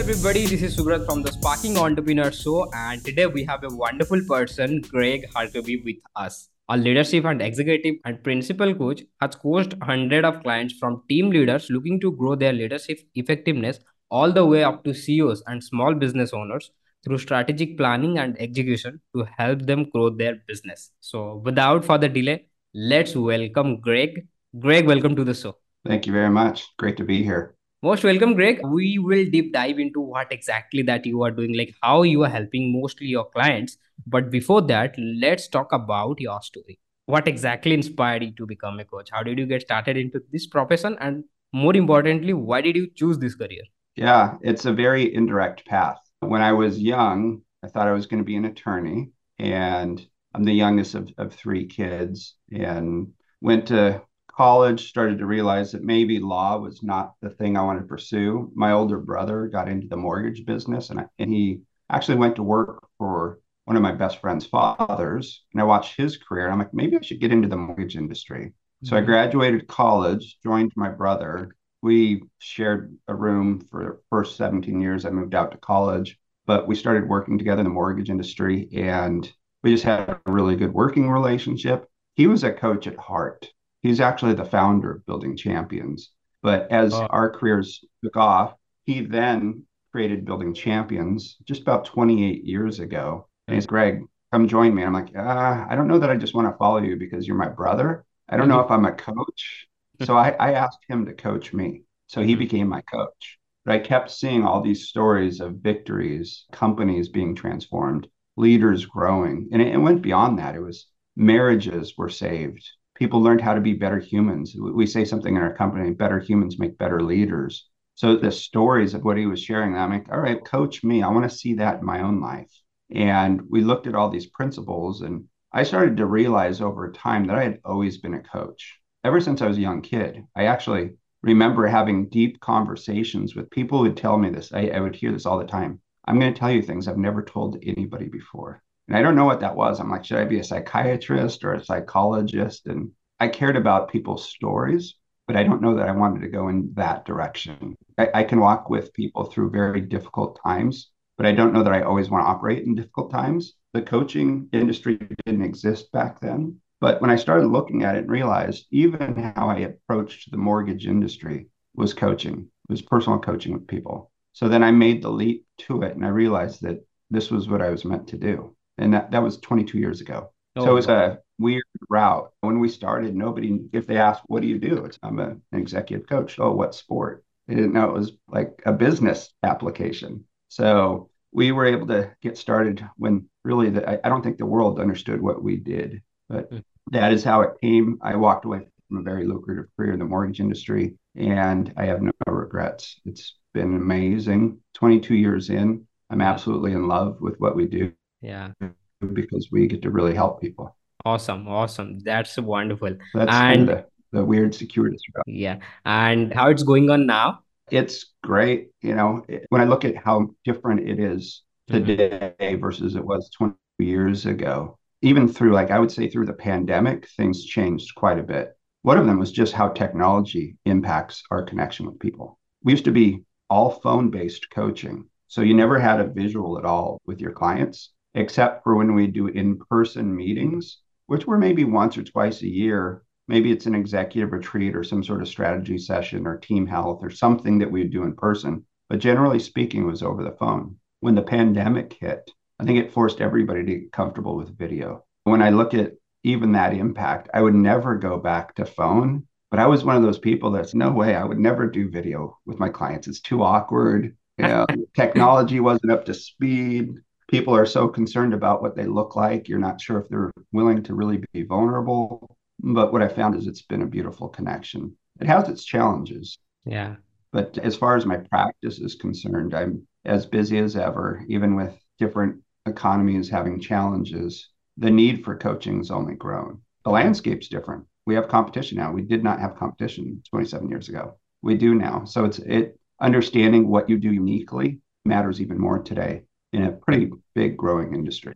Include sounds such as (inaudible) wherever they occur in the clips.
everybody, this is Subrat from the Sparking Entrepreneur Show, and today we have a wonderful person, Greg Harkavy, with us. A leadership and executive and principal coach has coached hundreds of clients from team leaders looking to grow their leadership effectiveness all the way up to CEOs and small business owners through strategic planning and execution to help them grow their business. So, without further delay, let's welcome Greg. Greg, welcome to the show. Thank you very much. Great to be here. Most welcome, Greg. We will deep dive into what exactly that you are doing, like how you are helping mostly your clients. But before that, let's talk about your story. What exactly inspired you to become a coach? How did you get started into this profession? And more importantly, why did you choose this career? Yeah, it's a very indirect path. When I was young, I thought I was going to be an attorney, and I'm the youngest of, of three kids, and went to college, started to realize that maybe law was not the thing I wanted to pursue. My older brother got into the mortgage business, and, I, and he actually went to work for one of my best friend's fathers. And I watched his career, and I'm like, maybe I should get into the mortgage industry. Mm-hmm. So I mm-hmm. graduated college, joined my brother. We shared a room for the first 17 years. I moved out to college, but we started working together in the mortgage industry, and we just had a really good working relationship. He was a coach at heart He's actually the founder of Building Champions. But as oh. our careers took off, he then created Building Champions just about 28 years ago. And he's Greg, come join me. I'm like, ah, I don't know that I just want to follow you because you're my brother. I don't know if I'm a coach. (laughs) So I, I asked him to coach me. So he mm-hmm. became my coach. But I kept seeing all these stories of victories, companies being transformed, leaders growing. And it, it went beyond that. It was marriages were saved, people learned how to be better humans. We say something in our company better humans make better leaders. So the stories of what he was sharing, I'm like, all right, coach me. I want to see that in my own life. And we looked at all these principles, and I started to realize over time that I had always been a coach. Ever since I was a young kid, I actually remember having deep conversations with people who would tell me this. I, I would hear this all the time. I'm going to tell you things I've never told anybody before. And I don't know what that was. I'm like, should I be a psychiatrist or a psychologist? And I cared about people's stories, but I don't know that I wanted to go in that direction. I, I can walk with people through very difficult times, but I don't know that I always want to operate in difficult times. The coaching industry didn't exist back then. But when I started looking at it and realized even how I approached the mortgage industry was coaching, was personal coaching with people. So then I made the leap to it and I realized that this was what I was meant to do and that, that was 22 years ago. Oh, so it was a weird route. When we started, nobody, if they asked, what do you do? It's, I'm a, an executive coach. Oh, what sport? They didn't know it was like a business application. So we were able to get started when really the, I, I don't think the world understood what we did, but mm. that is how it came. I walked away from a very lucrative career in the mortgage industry and I have no regrets. It's been amazing. 22 years in, I'm absolutely in love with what we do yeah. Because we get to really help people. Awesome awesome. That's wonderful. That's and the, the weird security yeah. And how it's going on now? It's great you know. When i look at how different it is mm-hmm. today mm-hmm. versus it was 20 years ago even through like i would say through the pandemic things changed quite a bit. One of them was just how technology impacts our connection with people. We used to be all phone based coaching so you never had a visual at all with your clients except for when we do in person meetings, which were maybe once or twice a year. Maybe it's an executive retreat or some sort of strategy session or team health or something that we would do in person. But generally speaking, was over the phone. When the pandemic hit, I think it forced everybody to get comfortable with video. When I look at even that impact, I would never go back to phone. But I was one of those people that's no way, I would never do video with my clients. It's too awkward. You (laughs) know, technology wasn't up to speed people are so concerned about what they look like you're not sure if they're willing to really be vulnerable. But what i found is it's been a beautiful connection. It has its challenges. Yeah. But as far as my practice is concerned i'm as busy as ever even with different economies having challenges. The need for coaching has only grown. The landscape's different. We have competition now. We did not have competition 27 years ago. We do now. So it's it understanding what you do uniquely matters even more today in a pretty big growing industry.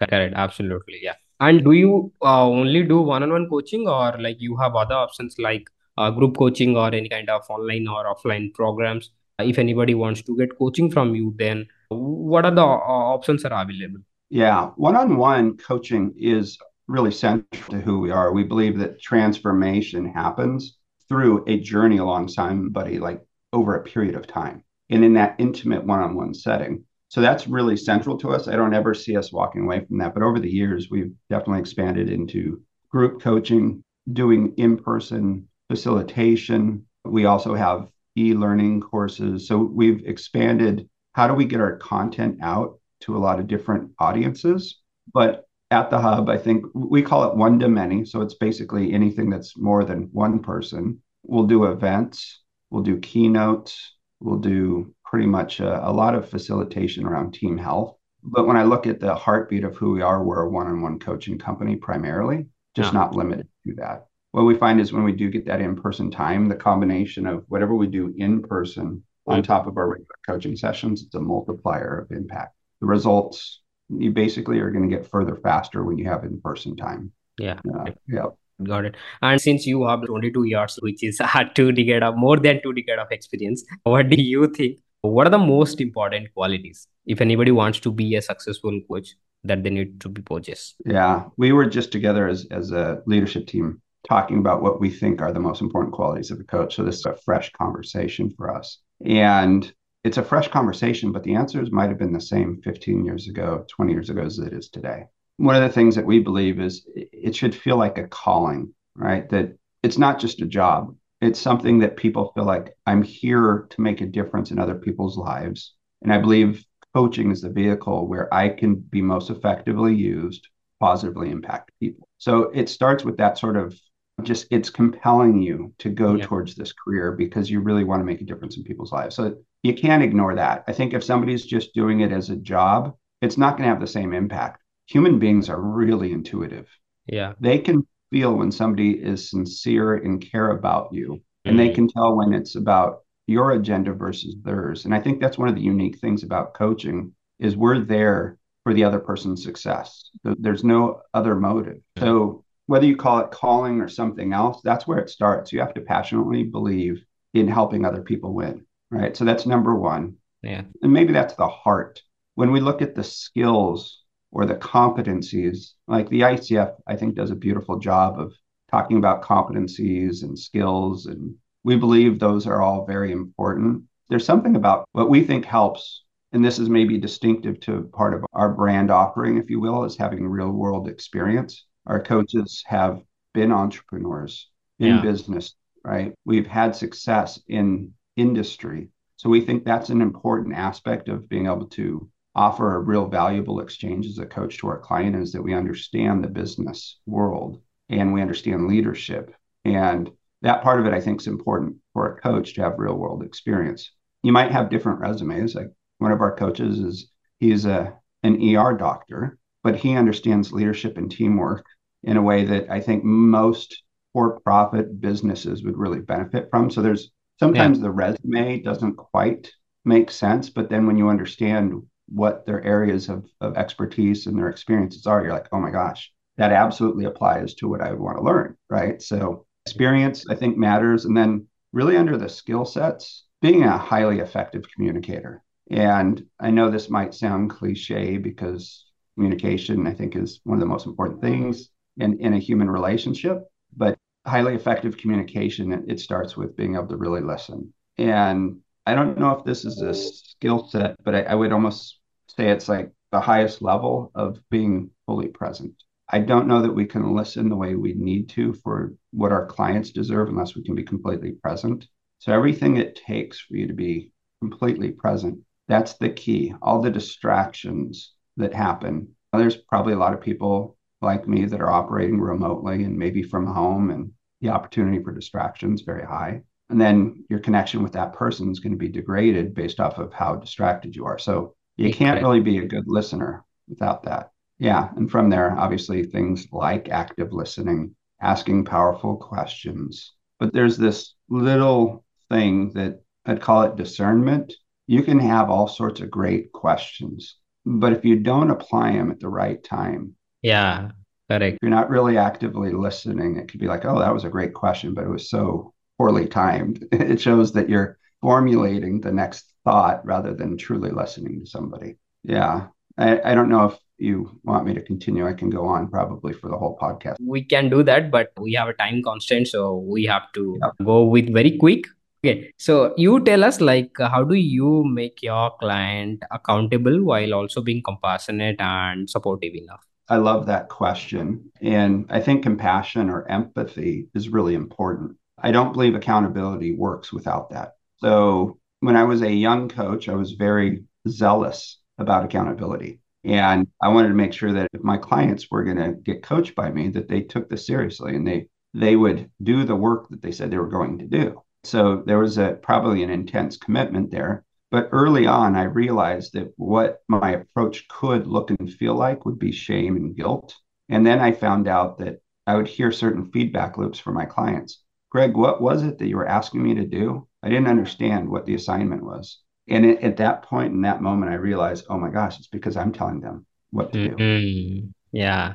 Correct, absolutely, yeah. And do you uh, only do one-on-one coaching, or like you have other options like uh, group coaching or any kind of online or offline programs if anybody wants to get coaching from you, then what are the uh, options that are available? Yeah, one on one coaching is really central to who we are. We believe that transformation happens through a journey alongside somebody, like over a period of time and in that intimate one on one setting. So that's really central to us. I don't ever see us walking away from that. But over the years, we've definitely expanded into group coaching, doing in person facilitation. We also have e learning courses. So we've expanded how do we get our content out to a lot of different audiences? But at the hub, I think we call it one to many. So it's basically anything that's more than one person. We'll do events, we'll do keynotes, we'll do pretty much a, a lot of facilitation around team health. But when I look at the heartbeat of who we are, we're a one on one coaching company primarily, just yeah. not limited to that. What we find is when we do get that in person time, the combination of whatever we do in person on top of our regular coaching sessions, it's a multiplier of impact. The results, you basically are going to get further faster when you have in person time. Yeah. Uh, yeah. Got it. And since you have 22 years, which is a (laughs) two decade of more than two decade of experience, what do you think what are the most important qualities? If anybody wants to be a successful coach that they need to be possess yeah we were just together as, as a leadership team talking about what we think are the most important qualities of a coach. So this is a fresh conversation for us. And it's a fresh conversation but the answers might have been the same 15 years ago 20 years ago as it is today. One of the things that we believe is it should feel like a calling right? That it's not just a job it's something that people feel like I'm here to make a difference in other people's lives. And I believe coaching is the vehicle where I can be most effectively used, positively impact people. So it starts with that sort of just it's compelling you to go yeah. towards this career because you really want to make a difference in people's lives. So you can't ignore that. I think if somebody's just doing it as a job, it's not going to have the same impact. Human beings are really intuitive. Yeah. They can feel when somebody is sincere and care about you. And they mm. can tell when it's about your agenda versus theirs. And I think that's one of the unique things about coaching is we're there for the other person's success. There's no other motive. So whether you call it calling or something else, that's where it starts. You have to passionately believe in helping other people win. Right. So that's number one. Yeah. And maybe that's the heart. When we look at the skills or the competencies. Like the ICF, I think, does a beautiful job of talking about competencies and skills. And we believe those are all very important. There's something about what we think helps, and this is maybe distinctive to part of our brand offering, if you will, is having real world experience. Our coaches have been entrepreneurs in yeah. business, right? We've had success in industry. So we think that's an important aspect of being able to offer a real valuable exchange as a coach to our client is that we understand the business world and we understand leadership. And that part of it, I think, is important for a coach to have real world experience. You might have different resumes. Like one of our coaches is he's a an ER doctor, but he understands leadership and teamwork in a way that I think most for-profit businesses would really benefit from. So there's sometimes yeah. the resume doesn't quite make sense, but then when you understand what their areas of, of expertise and their experiences are, you're like, oh my gosh, that absolutely applies to what I would want to learn. Right. So experience, I think, matters. And then really under the skill sets, being a highly effective communicator. And I know this might sound cliche because communication, I think, is one of the most important things in, in a human relationship. But highly effective communication, it, it starts with being able to really listen. And I don't know if this is a skill set, but I, I would almost say it's like the highest level of being fully present. I don't know that we can listen the way we need to for what our clients deserve unless we can be completely present. So, everything it takes for you to be completely present, that's the key. All the distractions that happen. There's probably a lot of people like me that are operating remotely and maybe from home, and the opportunity for distractions very high and then your connection with that person is going to be degraded based off of how distracted you are. So you can't really be a good listener without that. Yeah and from there obviously things like active listening asking powerful questions but there's this little thing that i'd call it discernment. You can have all sorts of great questions but if you don't apply them at the right time yeah correct you're not really actively listening. It could be like oh that was a great question but it was so poorly timed. (laughs) It shows that you're formulating the next thought rather than truly listening to somebody. Yeah. I, I don't know if you want me to continue. I can go on probably for the whole podcast. We can do that, but we have a time constraint. So we have to yep. go with very quick. Okay. So you tell us, like, how do you make your client accountable while also being compassionate and supportive enough? I love that question. And I think compassion or empathy is really important. I don't believe accountability works without that. So when I was a young coach, I was very zealous about accountability. And I wanted to make sure that if my clients were going to get coached by me, that they took this seriously and they they would do the work that they said they were going to do. So there was a probably an intense commitment there. But early on, I realized that what my approach could look and feel like would be shame and guilt. And then I found out that I would hear certain feedback loops from my clients. Greg, what was it that you were asking me to do? I didn't understand what the assignment was. And it, at that point, in that moment, I realized, oh my gosh, it's because I'm telling them what to do. Mm-hmm. Yeah.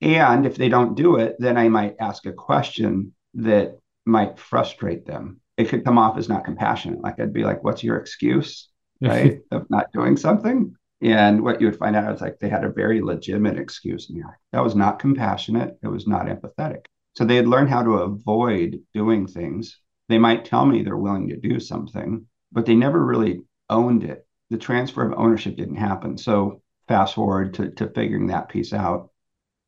And if they don't do it, then I might ask a question that might frustrate them it could come off as not compassionate. Like I'd be like, what's your excuse, (laughs) right, of not doing something? And what you would find out is like they had a very legitimate excuse. And you're like, that was not compassionate. It was not empathetic. So they had learned how to avoid doing things. They might tell me they're willing to do something, but they never really owned it. The transfer of ownership didn't happen. So fast forward to, to figuring that piece out.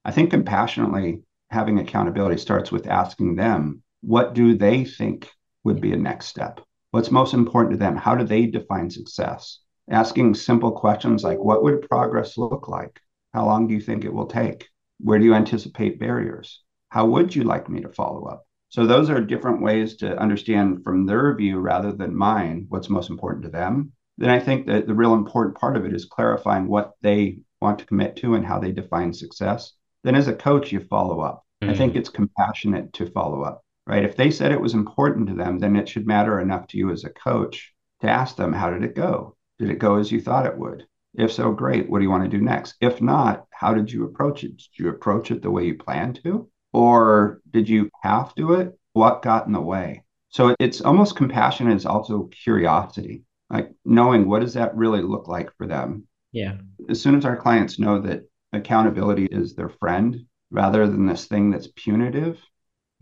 I think compassionately having accountability starts with asking them, what do they think would be a next step. What's most important to them? How do they define success? Asking simple questions like what would progress look like? How long do you think it will take? Where do you anticipate barriers? How would you like me to follow up? So, those are different ways to understand from their view rather than mine what's most important to them. Then I think that the real important part of it is clarifying what they want to commit to and how they define success. Then, as a coach, you follow up. Mm-hmm. I think mm. it's compassionate to follow up right? If they said it was important to them, then it should matter enough to you as a coach to ask them, how did it go? Did it go as you thought it would? If so, great. What do you want to do next? If not, how did you approach it? Did you approach it the way you planned to? Or did you have to it? What got in the way? So it's almost compassion is also curiosity, like knowing what does that really look like for them. Yeah. As soon as our clients know that accountability is their friend rather than this thing that's punitive,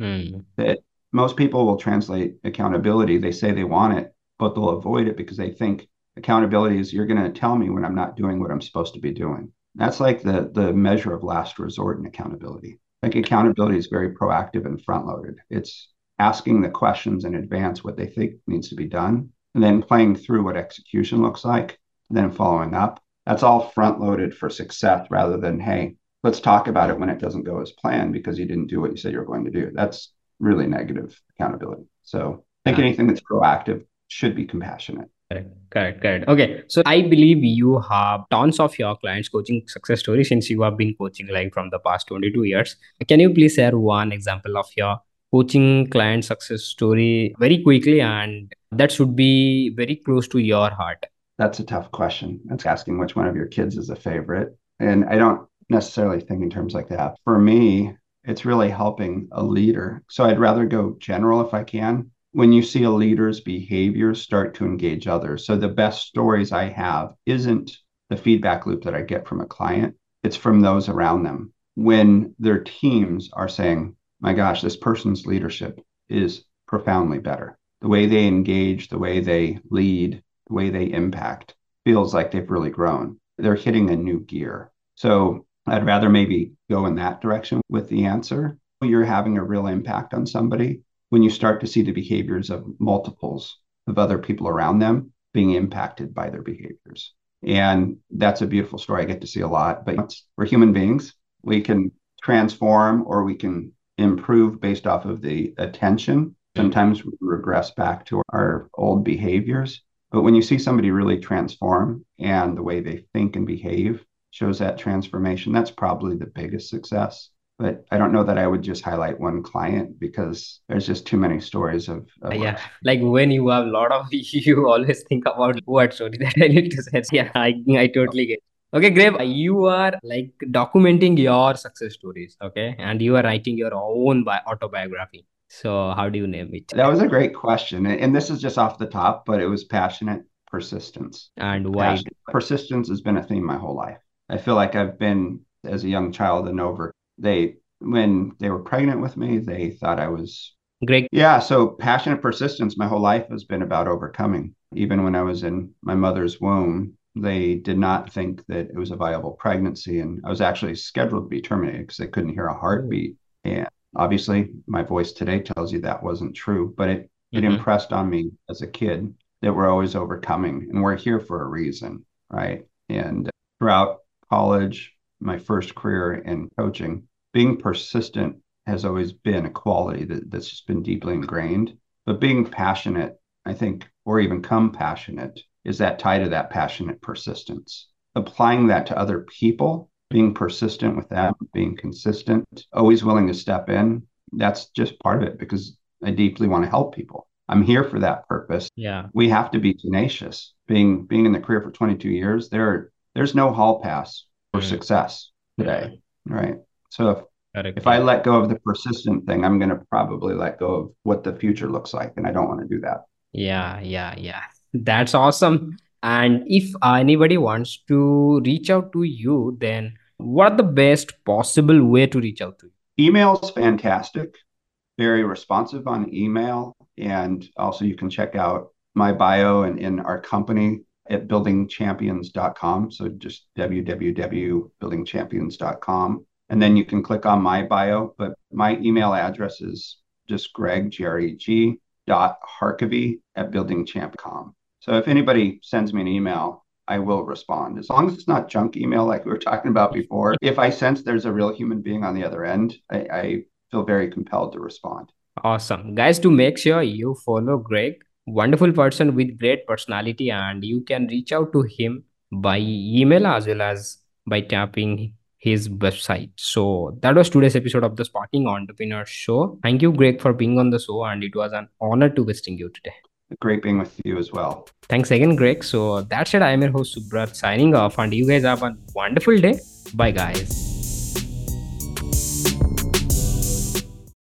Mm. That most people will translate accountability. They say they want it, but they'll avoid it because they think accountability is you're going to tell me when I'm not doing what I'm supposed to be doing. That's like the the measure of last resort in accountability. Like accountability is very proactive and front loaded. It's asking the questions in advance what they think needs to be done, and then playing through what execution looks like, and then following up. That's all front loaded for success rather than, hey, let's talk about it when it doesn't go as planned because you didn't do what you said you were going to do. That's really negative accountability. So I think anything that's proactive should be compassionate. Correct, correct, correct. Okay. So I believe you have tons of your clients coaching success stories since you have been coaching like from the past 22 years. Can you please share one example of your coaching client success story very quickly and that should be very close to your heart? That's a tough question. That's asking which one of your kids is a favorite. And I don't necessarily think in terms like that. For me, it's really helping a leader. So I'd rather go general if I can. When you see a leader's behavior start to engage others. So the best stories I have isn't the feedback loop that I get from a client, it's from those around them. When their teams are saying, my gosh, this person's leadership is profoundly better. The way they engage, the way they lead, the way they impact feels like they've really grown. They're hitting a new gear. So I'd rather maybe go in that direction with the answer. You're having a real impact on somebody when you start to see the behaviors of multiples of other people around them being impacted by their behaviors. And that's a beautiful story. I get to see a lot, but we're human beings. We can transform or we can improve based off of the attention. Sometimes we regress back to our old behaviors. But when you see somebody really transform and the way they think and behave, shows that transformation. That's probably the biggest success. But I don't know that I would just highlight one client because there's just too many stories of. of yeah, like when you have a lot of, (laughs) you always think about what story that I need to say. (laughs) Yeah, I, I totally get. Okay, Greg, you are like documenting your success stories, okay, and you are writing your own bi- autobiography. So how do you name it? That was a great question. And this is just off the top, but it was passionate persistence. And why? Passionate. Persistence has been a theme my whole life. I feel like I've been as a young child and over. They when they were pregnant with me, they thought I was Greg. Yeah, so passionate persistence my whole life has been about overcoming. Even when I was in my mother's womb, they did not think that it was a viable pregnancy and I was actually scheduled to be terminated because they couldn't hear a heartbeat. And obviously my voice today tells you that wasn't true, but it it mm-hmm. impressed on me as a kid that we're always overcoming and we're here for a reason, right? And throughout college, my first career in coaching, being persistent has always been a quality that, that's just been deeply ingrained. But being passionate, I think, or even compassionate, is that tie to that passionate persistence. Applying that to other people, being persistent with them, being consistent, always willing to step in, that's just part of it because I deeply want to help people. I'm here for that purpose. Yeah. We have to be tenacious. Being being in the career for 22 years, there there's no hall pass for mm. success today. Right. So if if I let go of the persistent thing, I'm going to probably let go of what the future looks like. And I don't want to do that. Yeah, yeah, yeah. That's awesome. And if anybody wants to reach out to you, then what the best possible way to reach out to you? Email's fantastic, very responsive on email. And also, you can check out my bio and in our company at buildingchampions.com. So just www.buildingchampions.com. And then you can click on my bio. But my email address is just Greg, G, dot Harkavy at buildingchamp.com. So if anybody sends me an email, I will respond as long as it's not junk email like we were talking about before. If I sense there's a real human being on the other end, I, I feel very compelled to respond. Awesome. Guys, to make sure you follow Greg, wonderful person with great personality, and you can reach out to him by email as well as by tapping his website. So that was today's episode of the Sparking Entrepreneur Show. Thank you, Greg, for being on the show, and it was an honor to visiting you today. Great being with you as well. Thanks again, Greg. So that's it. I'm your host, Subrat, signing off, and you guys have a wonderful day. Bye, guys.